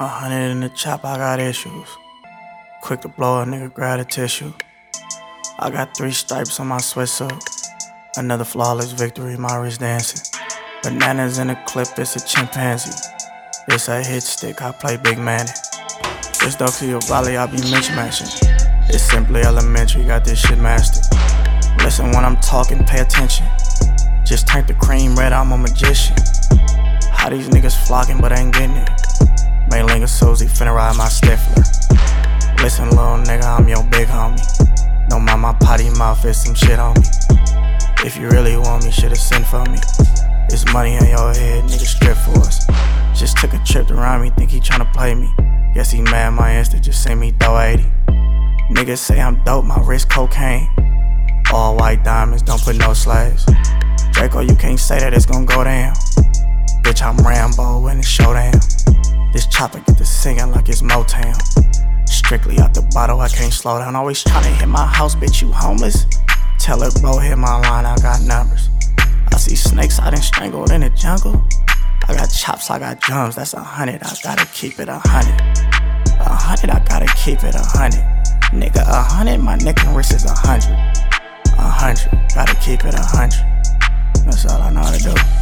A hundred in the chop, I got issues. Quick to blow a nigga, grab a tissue. I got three stripes on my sweatsuit. Another flawless victory, my wrist dancing. Bananas in the clip, it's a chimpanzee. It's a hit stick, I play big man. It's dope to your volley, I be mismatching. It's simply elementary, got this shit mastered. Listen when I'm talking, pay attention. Just tank the cream red, I'm a magician. How these niggas flocking, but I ain't getting it. Maylinga Susie finna ride my Stifler. Listen, little nigga, I'm your big homie. Don't mind my potty mouth, it's some shit on me. If you really want me, shoulda sent for me. It's money in your head, nigga, strip for us. Just took a trip around me, think he tryna play me. Guess he mad my Insta, just send me throw 80. Niggas say I'm dope, my wrist cocaine. All white diamonds, don't put no slaves. Drakeo, you can't say that it's gon' go down. Bitch, I'm Rambo in the showdown. This chopper get to singing like it's Motown. Strictly out the bottle, I can't slow down. Always trying to hit my house, bitch, you homeless? Tell her, bro, hit my line, I got numbers. I see snakes out and strangled in the jungle. I got chops, I got drums, that's a hundred, I gotta keep it a hundred. A hundred, I gotta keep it a hundred. Nigga, a hundred, my neck and wrist is a hundred. A hundred, gotta keep it a hundred. That's all I know how to do.